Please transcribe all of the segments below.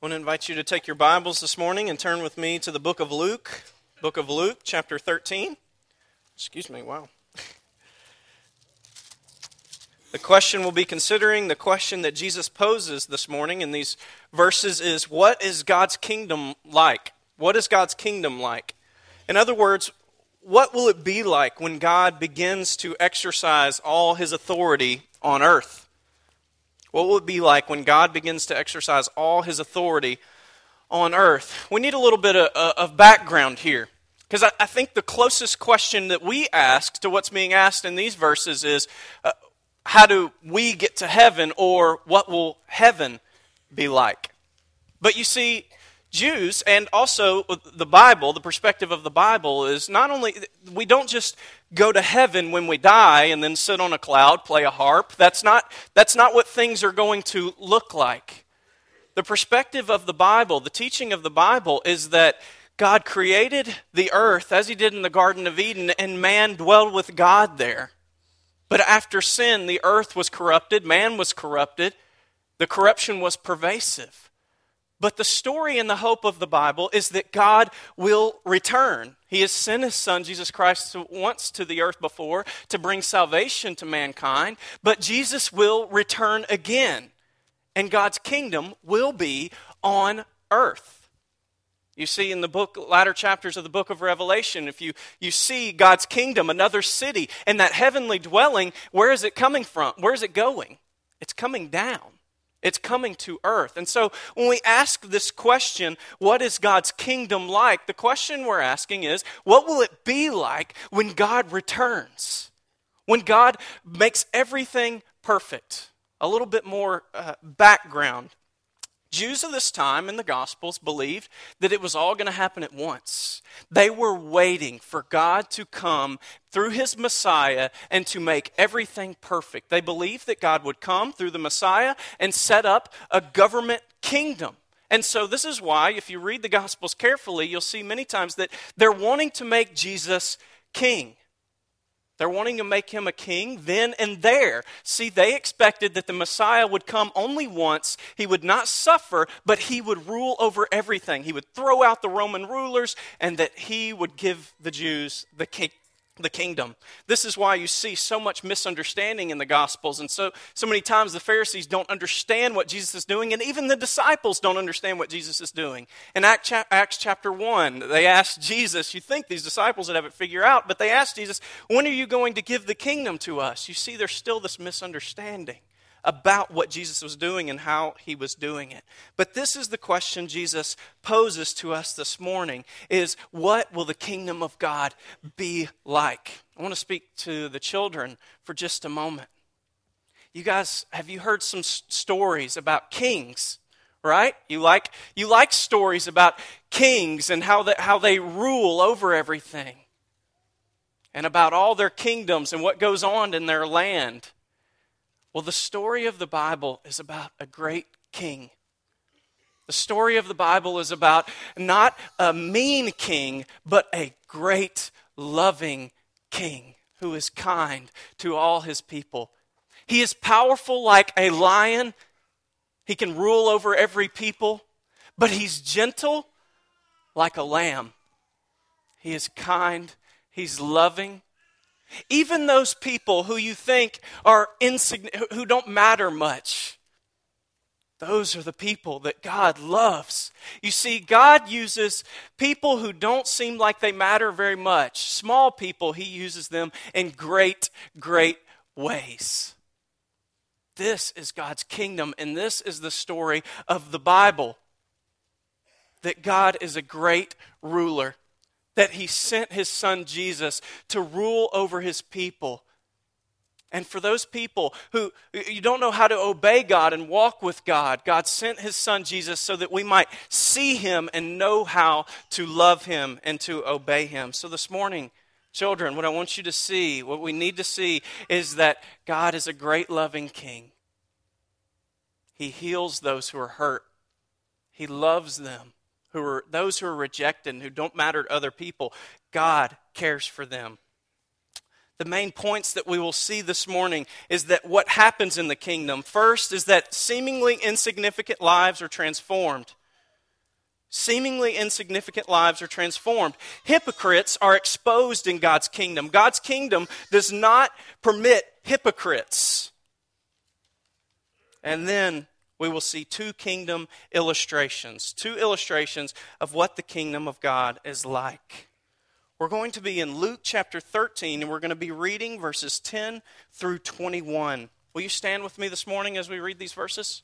I want to invite you to take your Bibles this morning and turn with me to the book of Luke, book of Luke, chapter 13. Excuse me, wow. The question we'll be considering, the question that Jesus poses this morning in these verses is what is God's kingdom like? What is God's kingdom like? In other words, what will it be like when God begins to exercise all his authority on earth? What will it be like when God begins to exercise all his authority on earth? We need a little bit of, of background here. Because I, I, think the closest question that we ask to what's being asked in these verses is uh, how do we get to heaven, or what will heaven be like? But you see, Jews and also the Bible, the perspective of the Bible is not only, we don't just go to heaven when we die and then sit on a cloud, play a harp. That's not, that's not what things are going to look like. The perspective of the Bible, the teaching of the Bible, is that God created the earth as He did in the Garden of Eden, and man dwelled with God there. But after sin, the earth was corrupted, man was corrupted, the corruption was pervasive. But the story and the hope of the Bible is that God will return. He has sent his son, Jesus Christ, once to the earth before to bring salvation to mankind, but Jesus will return again, and God's kingdom will be on earth. You see in the book, latter chapters of the book of Revelation, if you, you see God's kingdom, another city, and that heavenly dwelling, where is it coming from? Where is it going? It's coming down. It's coming to earth. And so when we ask this question, what is God's kingdom like? The question we're asking is, what will it be like when God returns? When God makes everything perfect? A little bit more uh, background Jews of this time in the Gospels believed that it was all going to happen at once. They were waiting for God to come through his Messiah and to make everything perfect. They believed that God would come through the Messiah and set up a government kingdom. And so, this is why, if you read the Gospels carefully, you'll see many times that they're wanting to make Jesus king. They're wanting to make him a king then and there. See, they expected that the Messiah would come only once. He would not suffer, but he would rule over everything. He would throw out the Roman rulers, and that he would give the Jews the, the kingdom. This is why you see so much misunderstanding in the Gospels. And so, so many times the Pharisees don't understand what Jesus is doing, and even the disciples don't understand what Jesus is doing. In Acts chapter 1, they asked Jesus, you think these disciples would have it figured out, but they asked Jesus, when are you going to give the kingdom to us? You see, there's still this misunderstanding about what Jesus was doing and how he was doing it. But this is the question Jesus poses to us this morning is what will the kingdom of God be like? I want to speak to the children for just a moment. You guys, have you heard some stories about kings? Right? You like you like stories about kings and how they, how they rule over everything. And about all their kingdoms and what goes on in their land. Well, the story of the Bible is about a great king. The story of the Bible is about not a mean king, but a great, loving king who is kind to all his people. He is powerful like a lion, he can rule over every people, but he's gentle like a lamb. He is kind, he's loving, even those people who you think are insignificant, who don't matter much, those are the people that God loves. You see, God uses people who don't seem like they matter very much, small people, He uses them in great, great ways. This is God's kingdom, and this is the story of the Bible that God is a great ruler that he sent his son Jesus to rule over his people. And for those people who you don't know how to obey God and walk with God, God sent his son Jesus so that we might see him and know how to love him and to obey him. So this morning, children, what I want you to see, what we need to see is that God is a great loving king. He heals those who are hurt. He loves them who are those who are rejected and who don't matter to other people, God cares for them. The main points that we will see this morning is that what happens in the kingdom first is that seemingly insignificant lives are transformed. Seemingly insignificant lives are transformed. Hypocrites are exposed in God's kingdom. God's kingdom does not permit hypocrites. And then we will see two kingdom illustrations, two illustrations of what the kingdom of God is like. We're going to be in Luke chapter 13, and we're going to be reading verses 10 through 21. Will you stand with me this morning as we read these verses?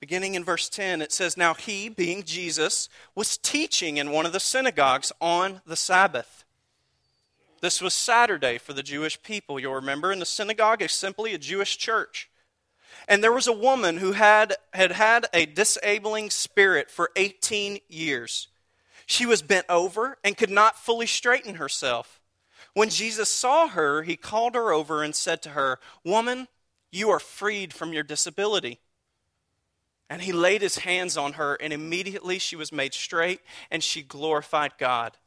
Beginning in verse 10, it says, Now he, being Jesus, was teaching in one of the synagogues on the Sabbath. This was Saturday for the Jewish people, you'll remember, and the synagogue is simply a Jewish church. And there was a woman who had, had had a disabling spirit for 18 years. She was bent over and could not fully straighten herself. When Jesus saw her, he called her over and said to her, Woman, you are freed from your disability. And he laid his hands on her, and immediately she was made straight, and she glorified God.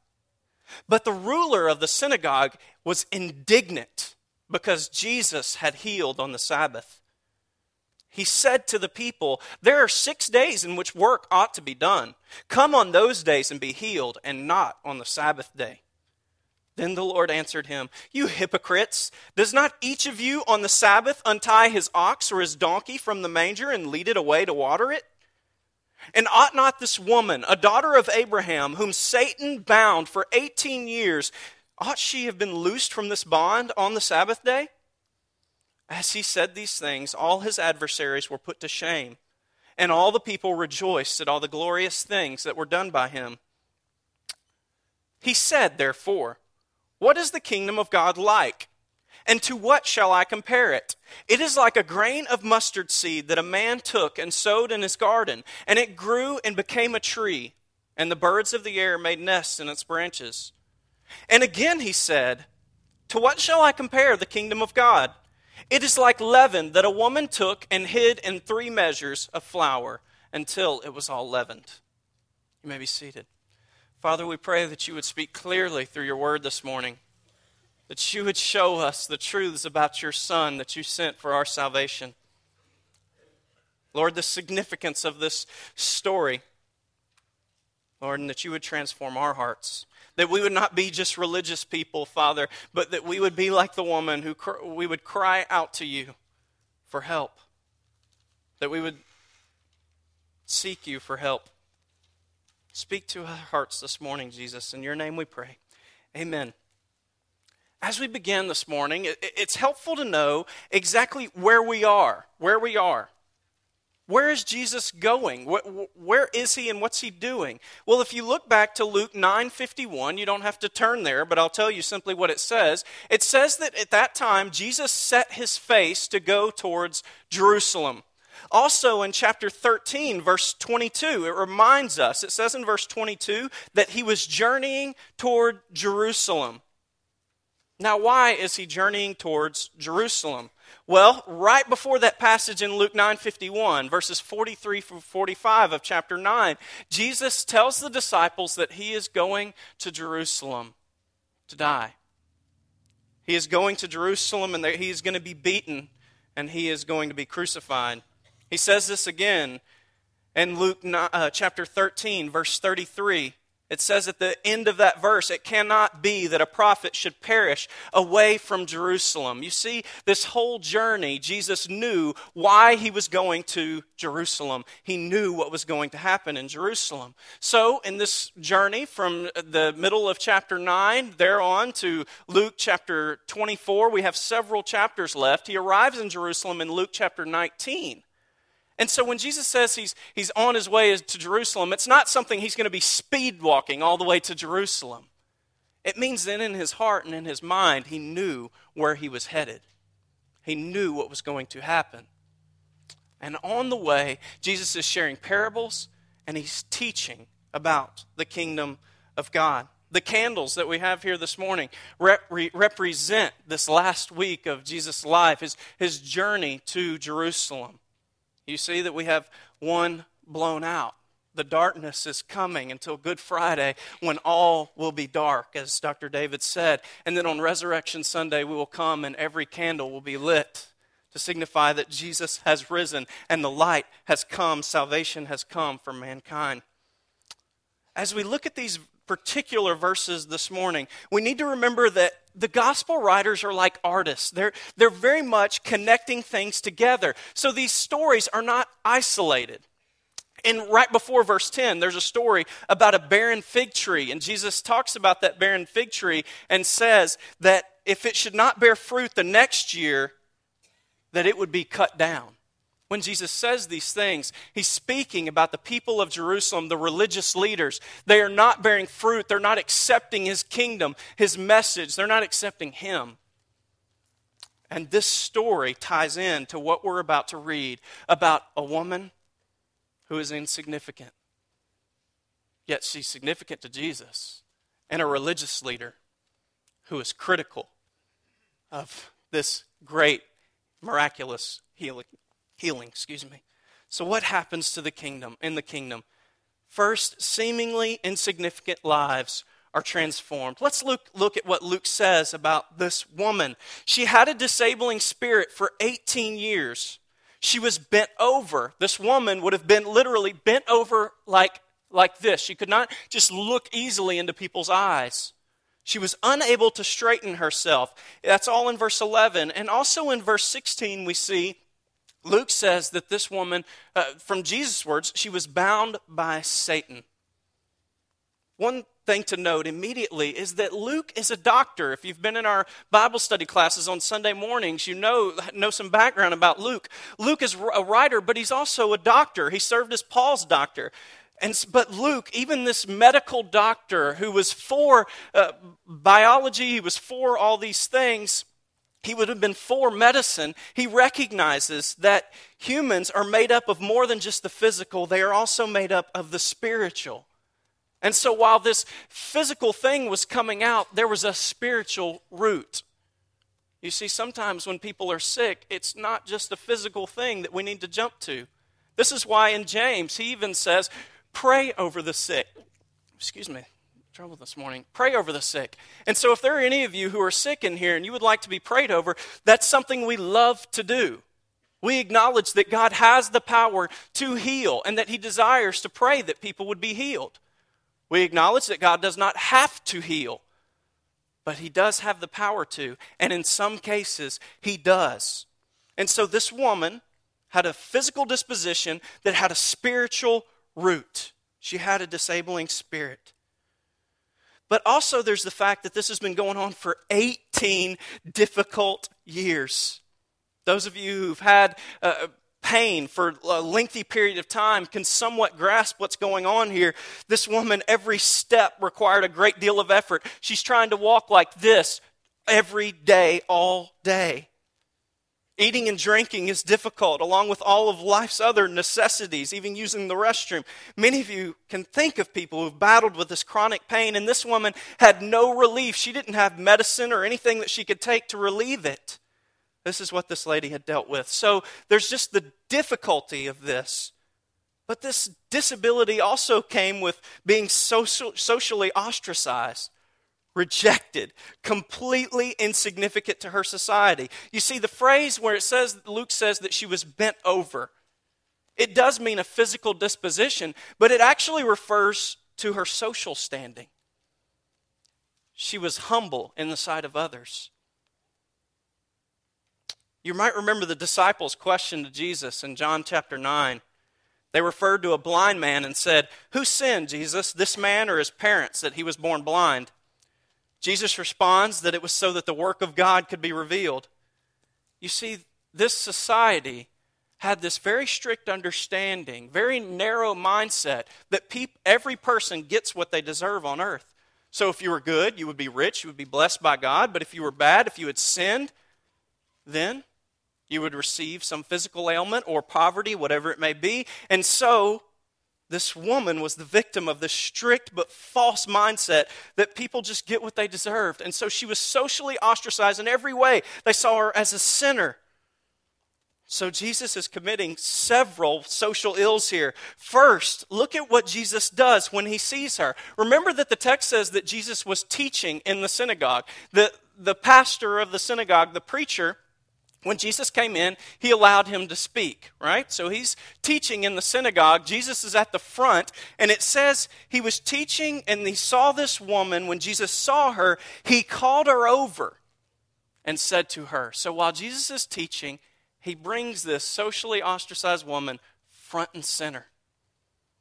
But the ruler of the synagogue was indignant because Jesus had healed on the Sabbath. He said to the people, There are six days in which work ought to be done. Come on those days and be healed, and not on the Sabbath day. Then the Lord answered him, You hypocrites! Does not each of you on the Sabbath untie his ox or his donkey from the manger and lead it away to water it? And ought not this woman, a daughter of Abraham, whom Satan bound for 18 years, ought she have been loosed from this bond on the Sabbath day? As he said these things, all his adversaries were put to shame, and all the people rejoiced at all the glorious things that were done by him. He said, therefore, what is the kingdom of God like? And to what shall I compare it? It is like a grain of mustard seed that a man took and sowed in his garden, and it grew and became a tree, and the birds of the air made nests in its branches. And again he said, To what shall I compare the kingdom of God? It is like leaven that a woman took and hid in three measures of flour until it was all leavened. You may be seated. Father, we pray that you would speak clearly through your word this morning, that you would show us the truths about your Son that you sent for our salvation. Lord, the significance of this story, Lord, and that you would transform our hearts. That we would not be just religious people, Father, but that we would be like the woman who cr- we would cry out to you for help. That we would seek you for help. Speak to our hearts this morning, Jesus. In your name we pray. Amen. As we begin this morning, it's helpful to know exactly where we are. Where we are. Where is Jesus going? Where is he and what's he doing? Well, if you look back to Luke 9:51, you don't have to turn there, but I'll tell you simply what it says. It says that at that time Jesus set his face to go towards Jerusalem. Also, in chapter 13, verse 22, it reminds us, it says in verse 22 that he was journeying toward Jerusalem. Now, why is he journeying towards Jerusalem? Well, right before that passage in Luke 9:51, verses 43 through 45 of chapter 9, Jesus tells the disciples that he is going to Jerusalem to die. He is going to Jerusalem and he is going to be beaten and he is going to be crucified. He says this again in Luke uh, chapter 13, verse 33. It says at the end of that verse, it cannot be that a prophet should perish away from Jerusalem. You see, this whole journey, Jesus knew why he was going to Jerusalem. He knew what was going to happen in Jerusalem. So, in this journey from the middle of chapter 9 there on to Luke chapter 24, we have several chapters left. He arrives in Jerusalem in Luke chapter 19. And so when Jesus says he's, he's on his way to Jerusalem, it's not something he's going to be speed walking all the way to Jerusalem. It means that in his heart and in his mind, he knew where he was headed. He knew what was going to happen. And on the way, Jesus is sharing parables and he's teaching about the kingdom of God. The candles that we have here this morning rep- represent this last week of Jesus' life, his, his journey to Jerusalem you see that we have one blown out. the darkness is coming until Good Friday when all will be dark, as Dr. David said. And then on Resurrection Sunday, we will come and every candle will be lit to signify that Jesus has risen and the light has come, salvation has come for mankind. As we look at these particular verses this morning, we need to remember that the gospel writers are like artists. They're, they're very much connecting things together. So these stories are not isolated. And right before verse 10, there's a story about a barren fig tree. And Jesus talks about that barren fig tree and says that if it should not bear fruit the next year, that it would be cut down. When Jesus says these things, he's speaking about the people of Jerusalem, the religious leaders. They are not bearing fruit. They're not accepting his kingdom, his message. They're not accepting him. And this story ties in to what we're about to read about a woman who is insignificant. Yet she's significant to Jesus, and a religious leader who is critical of this great, miraculous healing. Healing, excuse me. So, what happens to the kingdom in the kingdom? First, seemingly insignificant lives are transformed. Let's look, look at what Luke says about this woman. She had a disabling spirit for 18 years she was bent over. This woman would have been literally bent over like, like this. She could not just look easily into people's eyes. She was unable to straighten herself. That's all in verse 11. And also in verse 16, we see Luke says that this woman, uh, from Jesus' words, she was bound by Satan. One thing to note immediately is that Luke is a doctor. If you've been in our Bible study classes on Sunday mornings, you know, know some background about Luke. Luke is a writer, but he's also a doctor. He served as Paul's doctor. And, but Luke, even this medical doctor who was for uh, biology, he was for all these things, he would have been for medicine. He recognizes that humans are made up of more than just the physical, they are also made up of the spiritual. And so while this physical thing was coming out, there was a spiritual root. You see, sometimes when people are sick, it's not just a physical thing that we need to jump to. This is why in James, he even says, pray over the sick. Excuse me, trouble this morning. Pray over the sick. And so, if there are any of you who are sick in here and you would like to be prayed over, that's something we love to do. We acknowledge that God has the power to heal and that He desires to pray that people would be healed. We acknowledge that God does not have to heal, but He does have the power to, and in some cases, He does. And so this woman had a physical disposition that had a spiritual root. She had a disabling spirit. But also, there's the fact that this has been going on for 18 difficult years. Those of you who've had uh, pain for a lengthy period of time can somewhat grasp what's going on here. This woman, every step required a great deal of effort. She's trying to walk like this every day, all day. Eating and drinking is difficult, along with all of life's other necessities, even using the restroom. Many of you can think of people who've battled with this chronic pain, and this woman had no relief. She didn't have medicine or anything that she could take to relieve it. This is what this lady had dealt with. So there's just the difficulty of this. But this disability also came with being social, socially ostracized, rejected, completely insignificant to her society. You see, the phrase where it says, Luke says that she was bent over, it does mean a physical disposition, but it actually refers to her social standing. She was humble in the sight of others. You might remember the disciples' question to Jesus in John chapter 9. They referred to a blind man and said, Who sinned, Jesus, this man or his parents, that he was born blind? Jesus responds that it was so that the work of God could be revealed. You see, this society had this very strict understanding, very narrow mindset that every person gets what they deserve on earth. So if you were good, you would be rich, you would be blessed by God. But if you were bad, if you had sinned, then you would receive some physical ailment or poverty, whatever it may be. And so, this woman was the victim of this strict but false mindset that people just get what they deserved. And so she was socially ostracized in every way. They saw her as a sinner. So Jesus is committing several social ills here. First, look at what Jesus does when he sees her. Remember that the text says that Jesus was teaching in the synagogue. The, the pastor of the synagogue, the preacher, when Jesus came in, he allowed him to speak, right? So he's teaching in the synagogue. Jesus is at the front, and it says he was teaching and he saw this woman. When Jesus saw her, he called her over and said to her. So while Jesus is teaching, he brings this socially ostracized woman front and center.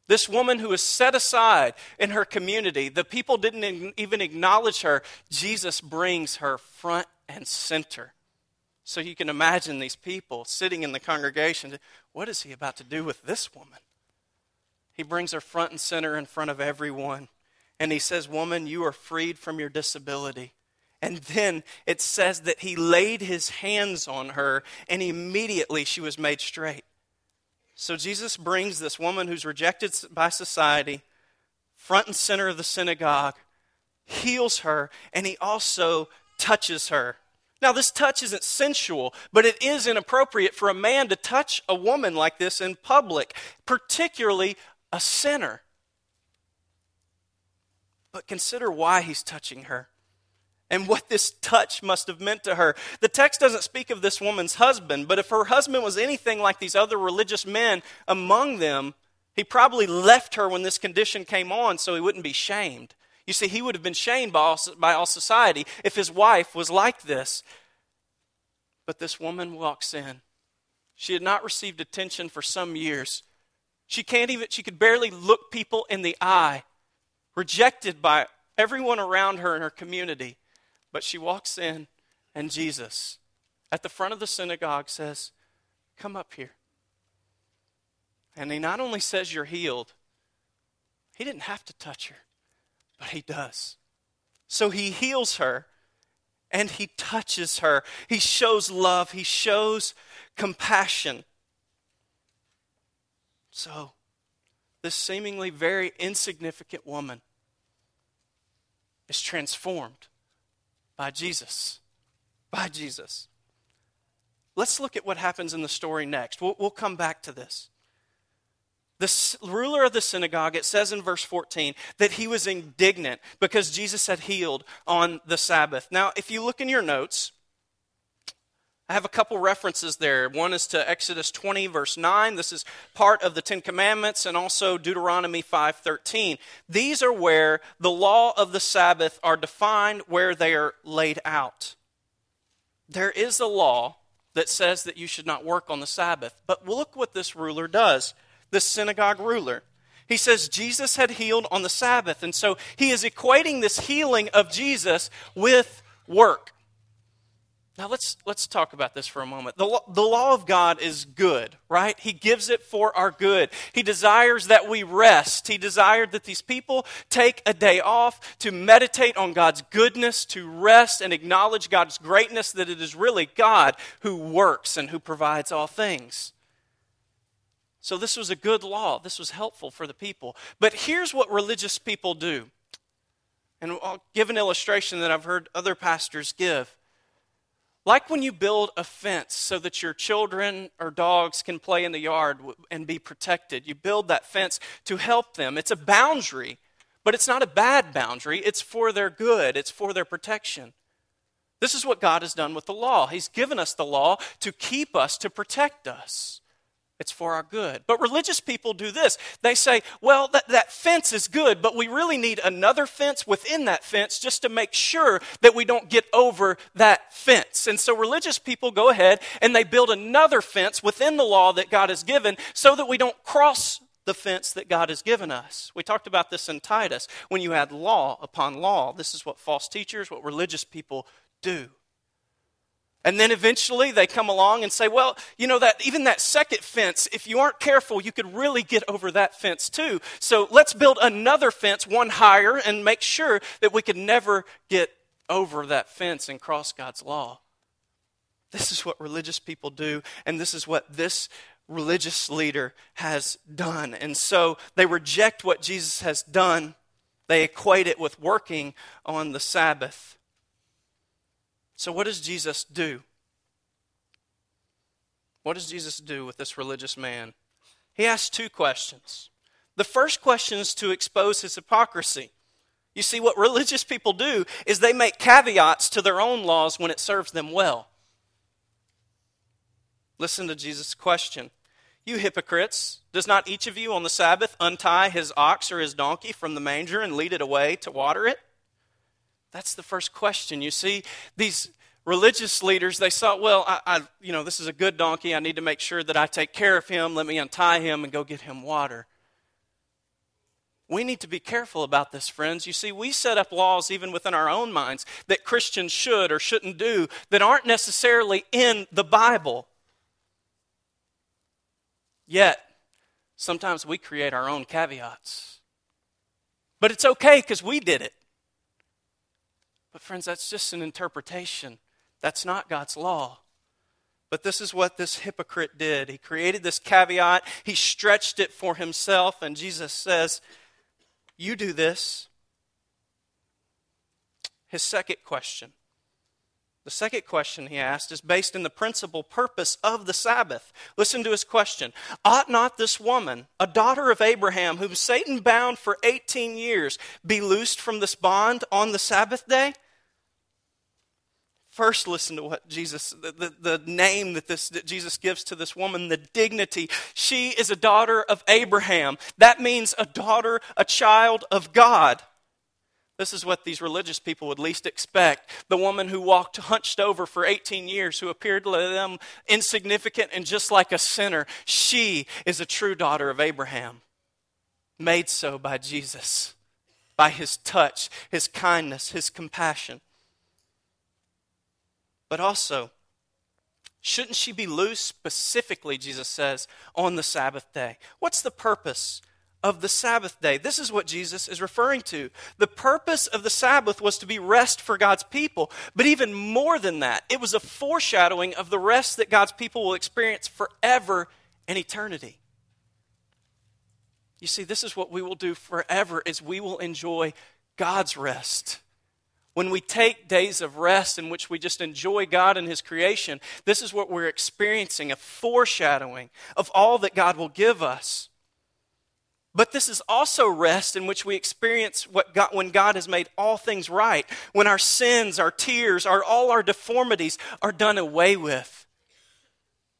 This woman who is set aside in her community, the people didn't even acknowledge her. Jesus brings her front and center. So you can imagine these people sitting in the congregation. What is he about to do with this woman? He brings her front and center in front of everyone. And he says, Woman, you are freed from your disability. And then it says that he laid his hands on her, and immediately she was made straight. So Jesus brings this woman who's rejected by society front and center of the synagogue, heals her, and he also touches her. Now, this touch isn't sensual, but it is inappropriate for a man to touch a woman like this in public, particularly a sinner. But consider why he's touching her and what this touch must have meant to her. The text doesn't speak of this woman's husband, but if her husband was anything like these other religious men among them, he probably left her when this condition came on so he wouldn't be shamed. You see, he would have been shamed by all, by all society if his wife was like this. But this woman walks in. She had not received attention for some years. She can't even, she could barely look people in the eye, rejected by everyone around her in her community. But she walks in, and Jesus, at the front of the synagogue, says, Come up here. And he not only says you're healed, he didn't have to touch her, but he does. So he heals her and he touches her. He shows love, he shows compassion. So, this seemingly very insignificant woman is transformed by Jesus. By Jesus. Let's look at what happens in the story next. We'll, we'll come back to this. The ruler of the synagogue, it says in verse 14 that he was indignant because Jesus had healed on the Sabbath. Now, if you look in your notes, I have a couple references there. One is to Exodus 20 verse 9. This is part of the 10 commandments and also Deuteronomy 5:13. These are where the law of the Sabbath are defined where they are laid out. There is a law that says that you should not work on the Sabbath. But look what this ruler does. The synagogue ruler. He says Jesus had healed on the Sabbath and so he is equating this healing of Jesus with work. Now let's let's talk about this for a moment. The the law of God is good, right? He gives it for our good. He desires that we rest. He desired that these people take a day off to meditate on God's goodness, to rest and acknowledge God's greatness that it is really God who works and who provides all things. So this was a good law. This was helpful for the people. But here's what religious people do. And I'll give an illustration that I've heard other pastors give. Like when you build a fence so that your children or dogs can play in the yard and be protected, you build that fence to help them. It's a boundary, but it's not a bad boundary. It's for their good, it's for their protection. This is what God has done with the law. He's given us the law to keep us, to protect us. It's for our good. But religious people do this. They say, well, that, that fence is good, but we really need another fence within that fence just to make sure that we don't get over that fence. And so religious people go ahead and they build another fence within the law that God has given so that we don't cross the fence that God has given us. We talked about this in Titus. When you add law upon law, this is what false teachers, what religious people do. And then eventually they come along and say, well, you know, that even that second fence, if you aren't careful, you could really get over that fence too. So let's build another fence, one higher, and make sure that we could never get over that fence and cross God's law. This is what religious people do, and this is what this religious leader has done. And so they reject what Jesus has done, they equate it with working on the Sabbath. So, what does Jesus do? What does Jesus do with this religious man? He asks two questions. The first question is to expose his hypocrisy. You see, what religious people do is they make caveats to their own laws when it serves them well. Listen to Jesus' question You hypocrites, does not each of you on the Sabbath untie his ox or his donkey from the manger and lead it away to water it? That's the first question. You see, these religious leaders, they thought, well, I, I, you know, this is a good donkey. I need to make sure that I take care of him. Let me untie him and go get him water. We need to be careful about this, friends. You see, we set up laws even within our own minds that Christians should or shouldn't do that aren't necessarily in the Bible. Yet, sometimes we create our own caveats. But it's okay because we did it. But, friends, that's just an interpretation. That's not God's law. But this is what this hypocrite did. He created this caveat, he stretched it for himself, and Jesus says, you do this. His second question. The second question he asked is based in the principal purpose of the Sabbath. Listen to his question Ought not this woman, a daughter of Abraham, whom Satan bound for 18 years, be loosed from this bond on the Sabbath day? First, listen to what Jesus, the, the, the, name that, this, that Jesus gives to this woman, the dignity. She is a daughter of Abraham. That means a daughter, a child of God. This is what these religious people would least expect. The woman who walked hunched over for 18 years, who appeared to them insignificant and just like a sinner, she is a true daughter of Abraham, made so by Jesus, by his touch, his kindness, his compassion. But also, shouldn't she be loose specifically, Jesus says, on the Sabbath day? What's the purpose of the Sabbath day? This is what Jesus is referring to. The purpose of the Sabbath was to be rest for God's people. But even more than that, it was a foreshadowing of the rest that God's people will experience forever and eternity. You see, this is what we will do forever is we will enjoy God's rest when we take days of rest in which we just enjoy God and His creation, this is what we're experiencing a foreshadowing of all that God will give us. But this is also rest in which we experience what God, when God has made all things right, when our sins, our tears, our, all our deformities are done away with.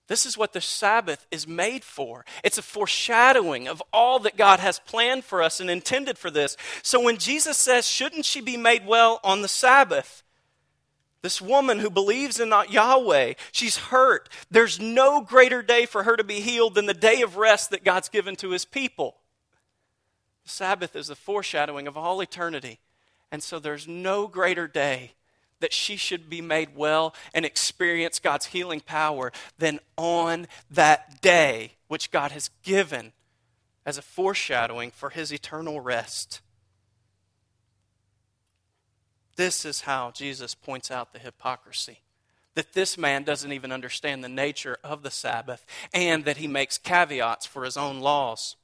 This is what the Sabbath is made for. It's a foreshadowing of all that God has planned for us and intended for this. So when Jesus says, Shouldn't she be made well on the Sabbath? This woman who believes in not Yahweh, she's hurt. There's no greater day for her to be healed than the day of rest that God's given to his people. The Sabbath is a foreshadowing of all eternity. And so there's no greater day that she should be made well and experience God's healing power, than on that day, which God has given as a foreshadowing for his eternal rest. This is how Jesus points out the hypocrisy. That this man doesn't even understand the nature of the Sabbath and that he makes caveats for his own laws.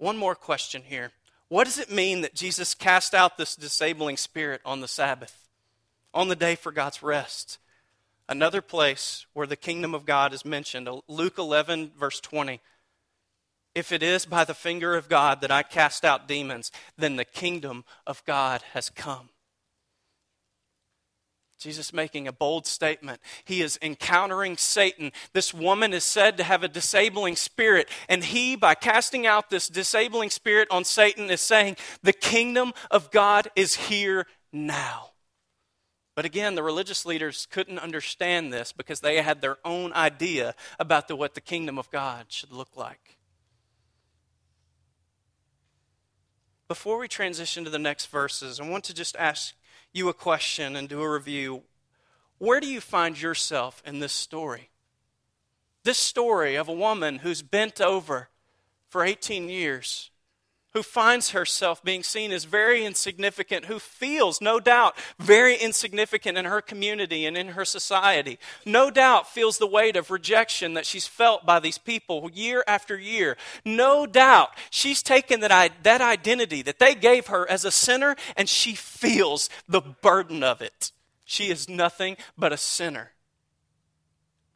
One more question here. What does it mean that Jesus cast out this disabling spirit on the Sabbath, on the day for God's rest? Another place where the kingdom of God is mentioned, Luke 11, verse 20. If it is by the finger of God that I cast out demons, then the kingdom of God has come. Jesus making a bold statement. He is encountering Satan. This woman is said to have a disabling spirit, and he, by casting out this disabling spirit on Satan, is saying, The kingdom of God is here now. But again, the religious leaders couldn't understand this because they had their own idea about the, what the kingdom of God should look like. Before we transition to the next verses, I want to just ask you a question and do a review. Where do you find yourself in this story? This story of a woman who's bent over for 18 years, who finds herself being seen as very insignificant, who feels, no doubt, very insignificant in her community and in her society, no doubt feels the weight of rejection that she's felt by these people year after year. No doubt she's taken that, that identity that they gave her as a sinner and she feels the burden of it. She is nothing but a sinner.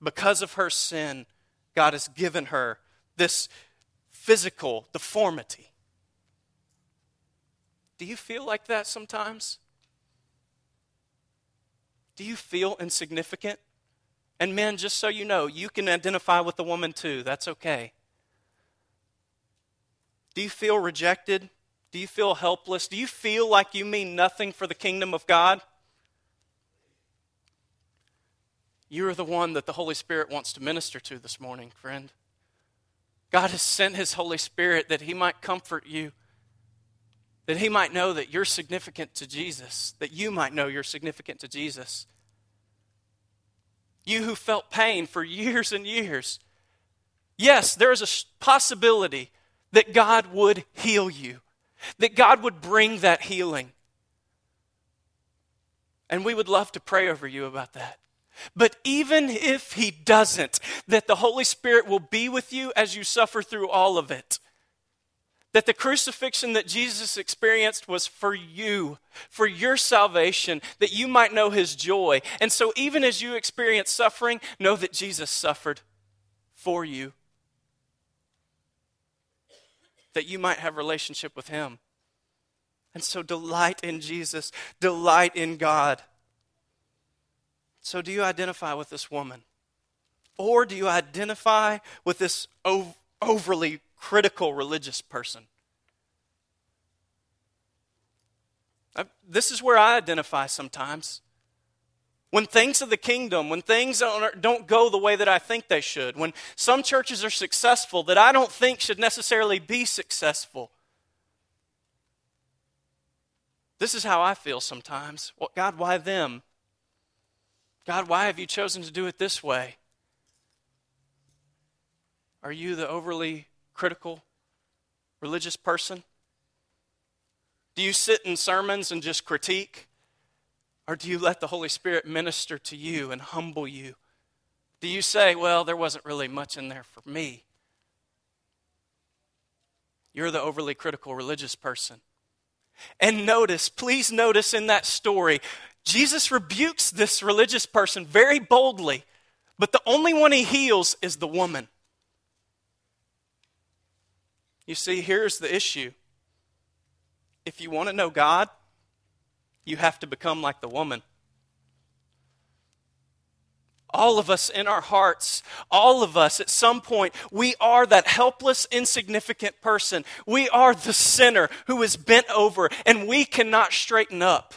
because of her sin, God has given her this physical deformity. Do you feel like that sometimes? Do you feel insignificant? And men, just so you know, you can identify with the woman too. That's okay. Do you feel rejected? Do you feel helpless? Do you feel like you mean nothing for the kingdom of God? You are the one that the Holy Spirit wants to minister to this morning, friend. God has sent His Holy Spirit that He might comfort you, that He might know that you're significant to Jesus, that you might know you're significant to Jesus. You who felt pain for years and years. Yes, there is a possibility that God would heal you, that God would bring that healing. And we would love to pray over you about that. But even if He doesn't, that the Holy Spirit will be with you as you suffer through all of it. That the crucifixion that Jesus experienced was for you, for your salvation, that you might know his joy. And so, even as you experience suffering, know that Jesus suffered for you, that you might have relationship with him. And so, delight in Jesus, delight in God. So, do you identify with this woman? Or do you identify with this overly critical religious person. Uh, this is where I identify sometimes. When things of the kingdom, when things don't go the way that I think they should, when some churches are successful that I don't think should necessarily be successful. This is how I feel sometimes. Well, God, why them? God, why have you chosen to do it this way? Are you the overly critical religious person? Do you sit in sermons and just critique? Or do you let the Holy Spirit minister to you and humble you? Do you say, well, there wasn't really much in there for me? You're the overly critical religious person. And notice, please notice in that story, Jesus rebukes this religious person very boldly, but the only one he heals is the woman. You see, here's the issue. If you want to know God, you have to become like the woman. All of us in our hearts, all of us at some point, we are that helpless, insignificant person. We are the sinner who is bent over and we cannot straighten up.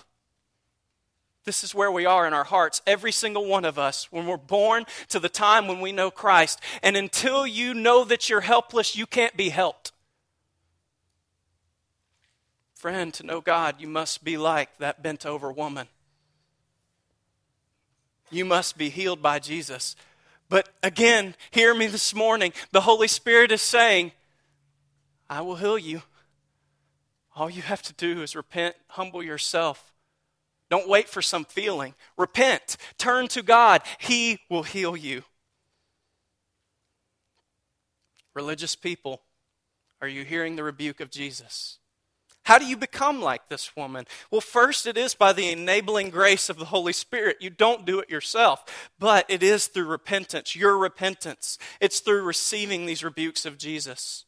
This is where we are in our hearts, every single one of us, when we're born to the time when we know Christ. And until you know that you're helpless, you can't be helped. Friend, to know God, you must be like that bent over woman. You must be healed by Jesus. But again, hear me this morning. The Holy Spirit is saying, I will heal you. All you have to do is repent, humble yourself. Don't wait for some feeling. Repent, turn to God. He will heal you. Religious people, are you hearing the rebuke of Jesus? How do you become like this woman? Well, first, it is by the enabling grace of the Holy Spirit. You don't do it yourself, but it is through repentance, your repentance. It's through receiving these rebukes of Jesus.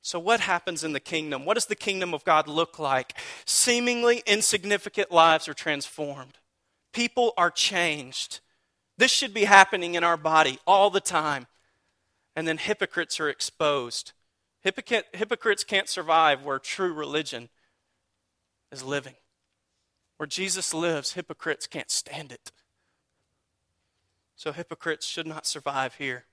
So, what happens in the kingdom? What does the kingdom of God look like? Seemingly insignificant lives are transformed, people are changed. This should be happening in our body all the time. And then hypocrites are exposed. Hypocrites can't survive where true religion is living. Where Jesus lives, hypocrites can't stand it. So hypocrites should not survive here.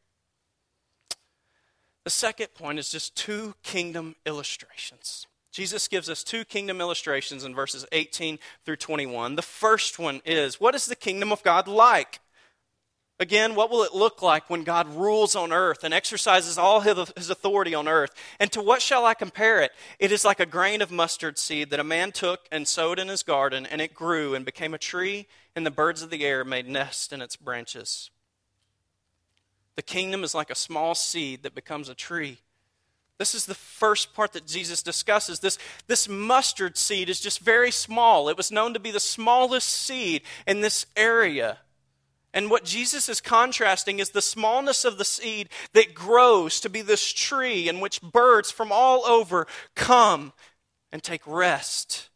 The second point is just two kingdom illustrations. Jesus gives us two kingdom illustrations in verses 18 through 21. The first one is what is the kingdom of God like? Again, what will it look like when God rules on earth and exercises all his authority on earth? And to what shall I compare it? It is like a grain of mustard seed that a man took and sowed in his garden, and it grew and became a tree, and the birds of the air made nests in its branches. The kingdom is like a small seed that becomes a tree. This is the first part that Jesus discusses. This, this mustard seed is just very small. It was known to be the smallest seed in this area. And what Jesus is contrasting is the smallness of the seed that grows to be this tree in which birds from all over come and take rest,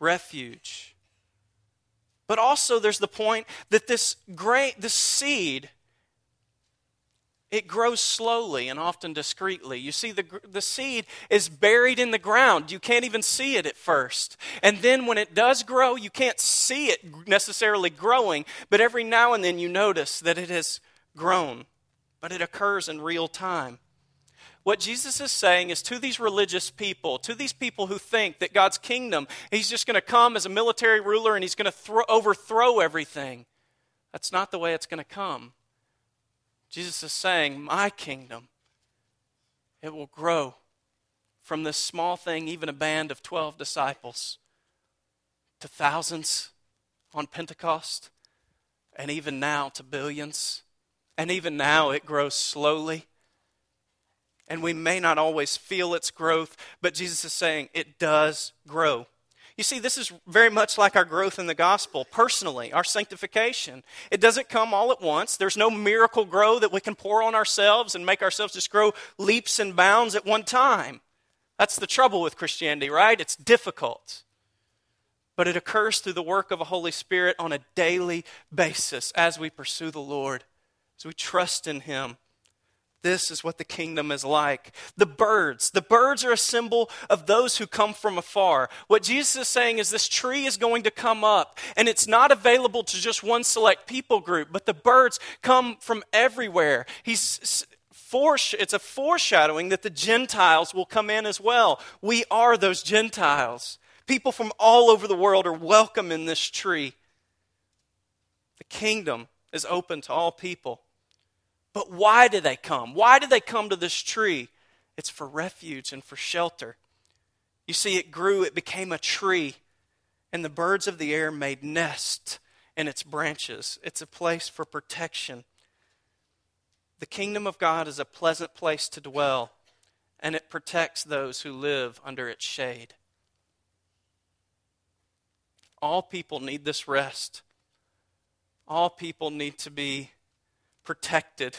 refuge. But also, there's the point that this grain, this seed, it grows slowly and often discreetly. You see, the, the seed is buried in the ground. You can't even see it at first. And then when it does grow, you can't see it necessarily growing, but every now and then you notice that it has grown. But it occurs in real time. What Jesus is saying is to these religious people, to these people who think that God's kingdom, He's just going to come as a military ruler and He's going to thro- overthrow everything. That's not the way it's going to come. Jesus is saying, My kingdom, it will grow from this small thing, even a band of 12 disciples, to thousands on Pentecost, and even now to billions. And even now it grows slowly. And we may not always feel its growth, but Jesus is saying it does grow. You see, this is very much like our growth in the gospel, personally, our sanctification. It doesn't come all at once. There's no Miracle-Gro that we can pour on ourselves and make ourselves just grow leaps and bounds at one time. That's the trouble with Christianity, right? It's difficult. But it occurs through the work of a Holy Spirit on a daily basis as we pursue the Lord, as we trust in Him. This is what the kingdom is like. The birds. The birds are a symbol of those who come from afar. What Jesus is saying is this tree is going to come up, and it's not available to just one select people group, but the birds come from everywhere. He's it's a foreshadowing that the Gentiles will come in as well. We are those Gentiles. People from all over the world are welcome in this tree. The kingdom is open to all people. But why do they come? Why do they come to this tree? It's for refuge and for shelter. You see, it grew, it became a tree, and the birds of the air made nests in its branches. It's a place for protection. The kingdom of God is a pleasant place to dwell, and it protects those who live under its shade. All people need this rest. All people need to be protected.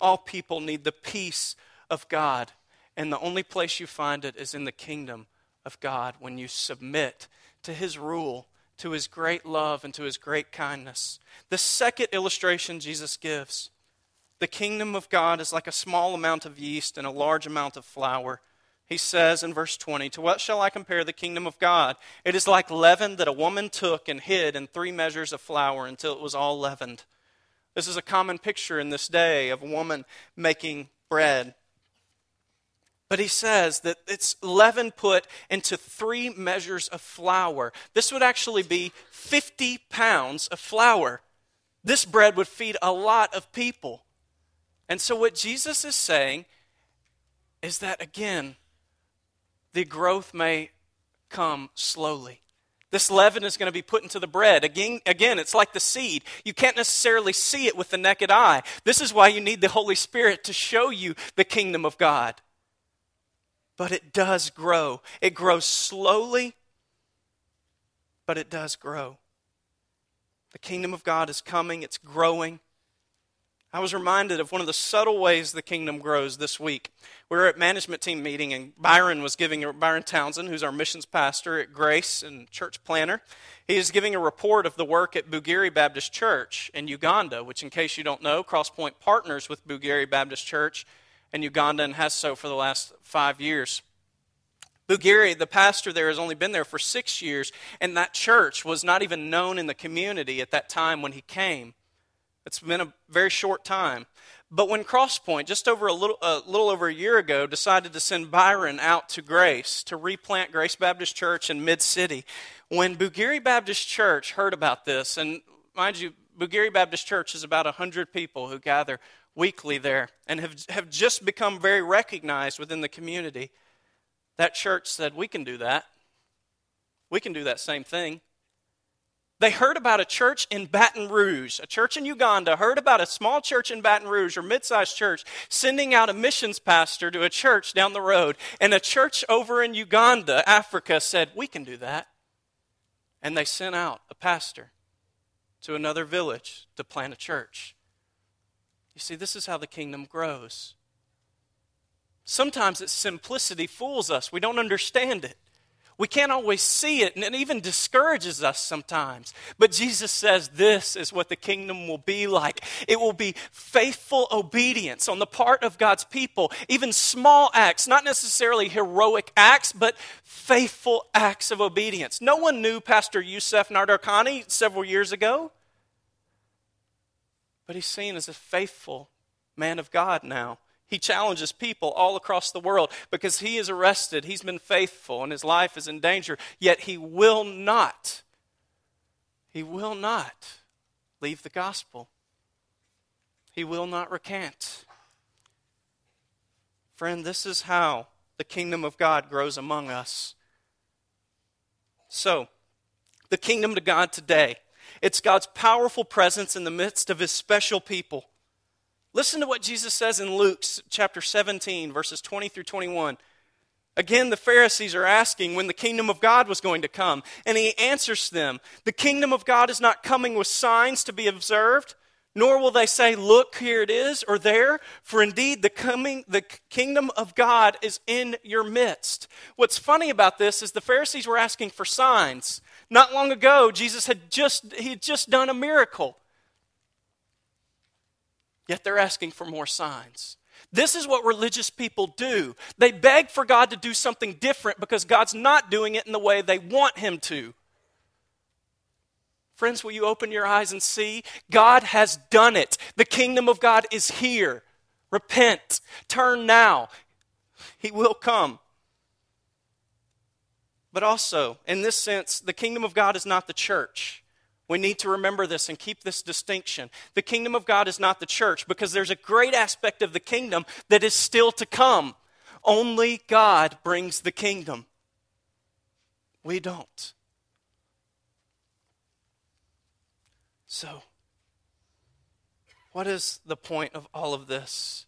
All people need the peace of God. And the only place you find it is in the kingdom of God when you submit to his rule, to his great love, and to his great kindness. The second illustration Jesus gives the kingdom of God is like a small amount of yeast and a large amount of flour. He says in verse 20, To what shall I compare the kingdom of God? It is like leaven that a woman took and hid in three measures of flour until it was all leavened. This is a common picture in this day of a woman making bread. But he says that it's leaven put into three measures of flour. This would actually be 50 pounds of flour. This bread would feed a lot of people. And so, what Jesus is saying is that, again, the growth may come slowly. This leaven is going to be put into the bread. Again, again, it's like the seed. You can't necessarily see it with the naked eye. This is why you need the Holy Spirit to show you the kingdom of God. But it does grow. It grows slowly, but it does grow. The kingdom of God is coming, it's growing. I was reminded of one of the subtle ways the kingdom grows this week. We were at management team meeting, and Byron was giving Byron Townsend, who's our missions pastor at Grace and church planner, he is giving a report of the work at Bugiri Baptist Church in Uganda, which, in case you don't know, Crosspoint partners with Bugiri Baptist Church in Uganda and has so for the last five years. Bugiri, the pastor there, has only been there for six years, and that church was not even known in the community at that time when he came. It's been a very short time. But when Crosspoint, just over a little, a little over a year ago, decided to send Byron out to Grace to replant Grace Baptist Church in Mid City, when Bugiri Baptist Church heard about this, and mind you, Bugiri Baptist Church is about 100 people who gather weekly there and have, have just become very recognized within the community, that church said, We can do that. We can do that same thing. They heard about a church in Baton Rouge, a church in Uganda, heard about a small church in Baton Rouge or mid sized church sending out a missions pastor to a church down the road. And a church over in Uganda, Africa, said, We can do that. And they sent out a pastor. to another village to plant a church. You see, this is how the kingdom grows. Sometimes its simplicity fools us. We don't understand it. We can't always see it, and it even discourages us sometimes. But Jesus says this is what the kingdom will be like it will be faithful obedience on the part of God's people, even small acts, not necessarily heroic acts, but faithful acts of obedience. No one knew Pastor Youssef Nadarkhani several years ago, but he's seen as a faithful man of God now. He challenges people all across the world because he is arrested. He's been faithful and his life is in danger, yet he will not, he will not leave the gospel. He will not recant. Friend, this is how the kingdom of God grows among us. So, the kingdom of God today, it's God's powerful presence in the midst of his special people. Listen to what Jesus says in Luke chapter 17, verses 20 through 21. Again, the Pharisees are asking when the kingdom of God was going to come, and he answers them The kingdom of God is not coming with signs to be observed, nor will they say, Look, here it is, or there, for indeed the, coming, the kingdom of God is in your midst. What's funny about this is the Pharisees were asking for signs. Not long ago, Jesus had just, he had just done a miracle. Yet they're asking for more signs. This is what religious people do. They beg for God to do something different because God's not doing it in the way they want Him to. Friends, will you open your eyes and see? God has done it. The kingdom of God is here. Repent. Turn now. He will come. But also, in this sense, the kingdom of God is not the church. We need to remember this and keep this distinction. The kingdom of God is not the church because there's a great aspect of the kingdom that is still to come. Only God brings the kingdom. We don't. So, what is the point of all of this?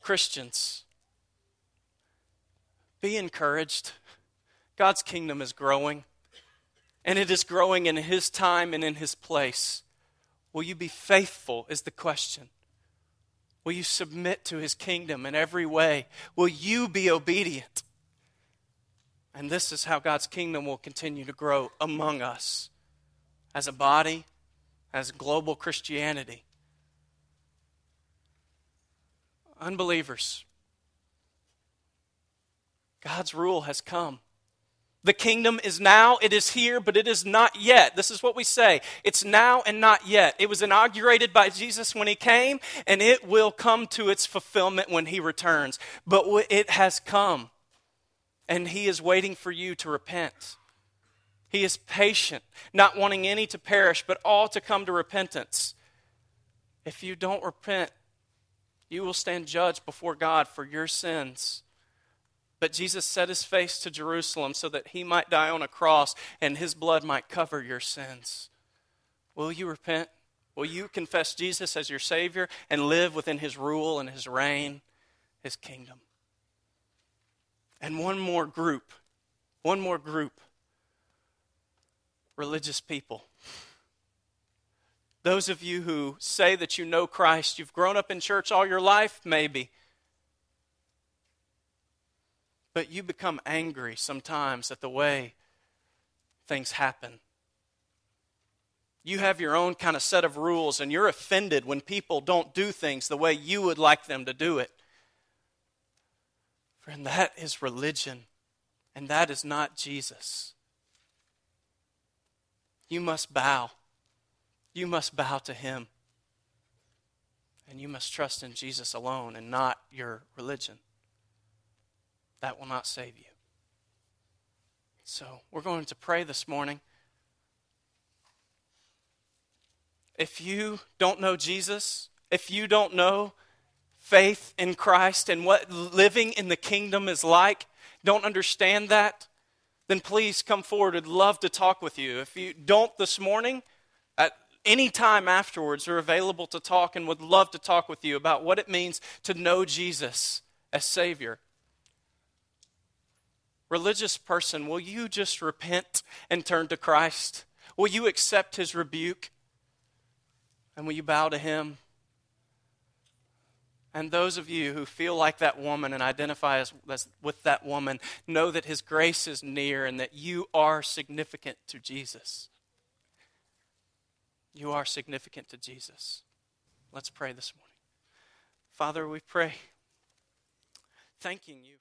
Christians, be encouraged. God's kingdom is growing and it is growing in His time and in His place. Will you be faithful? Is the question. Will you submit to His kingdom in every way? Will you be obedient? And this is how God's kingdom will continue to grow among us as a body, as global Christianity. Unbelievers, God's rule has come. The kingdom is now, it is here, but it is not yet. This is what we say. It's now and not yet. It was inaugurated by Jesus when he came, and it will come to its fulfillment when he returns. But it has come, and he is waiting for you to repent. He is patient, not wanting any to perish, but all to come to repentance. If you don't repent, you will stand judged before God for your sins. But Jesus set his face to Jerusalem so that he might die on a cross and his blood might cover your sins. Will you repent? Will you confess Jesus as your Savior and live within his rule and his reign, his kingdom? And one more group, one more group religious people. Those of you who say that you know Christ, you've grown up in church all your life, maybe. But you become angry sometimes at the way things happen. You have your own kind of set of rules, and you're offended when people don't do things the way you would like them to do it. Friend, that is religion, and that is not Jesus. You must bow. You must bow to Him. And you must trust in Jesus alone and not your religion that will not save you. So, we're going to pray this morning. If you don't know Jesus, if you don't know faith in Christ and what living in the kingdom is like, don't understand that, then please come forward. I'd love to talk with you. If you don't this morning, at any time afterwards, we're available to talk and would love to talk with you about what it means to know Jesus as Savior religious person, will you just repent and turn to Christ? Will you accept his rebuke? And will you bow to him? And those of you who feel like that woman and identify as, as, with that woman, know that his grace is near and that you are significant to Jesus. You are significant to Jesus. Let's pray this morning. Father, we pray, thanking you.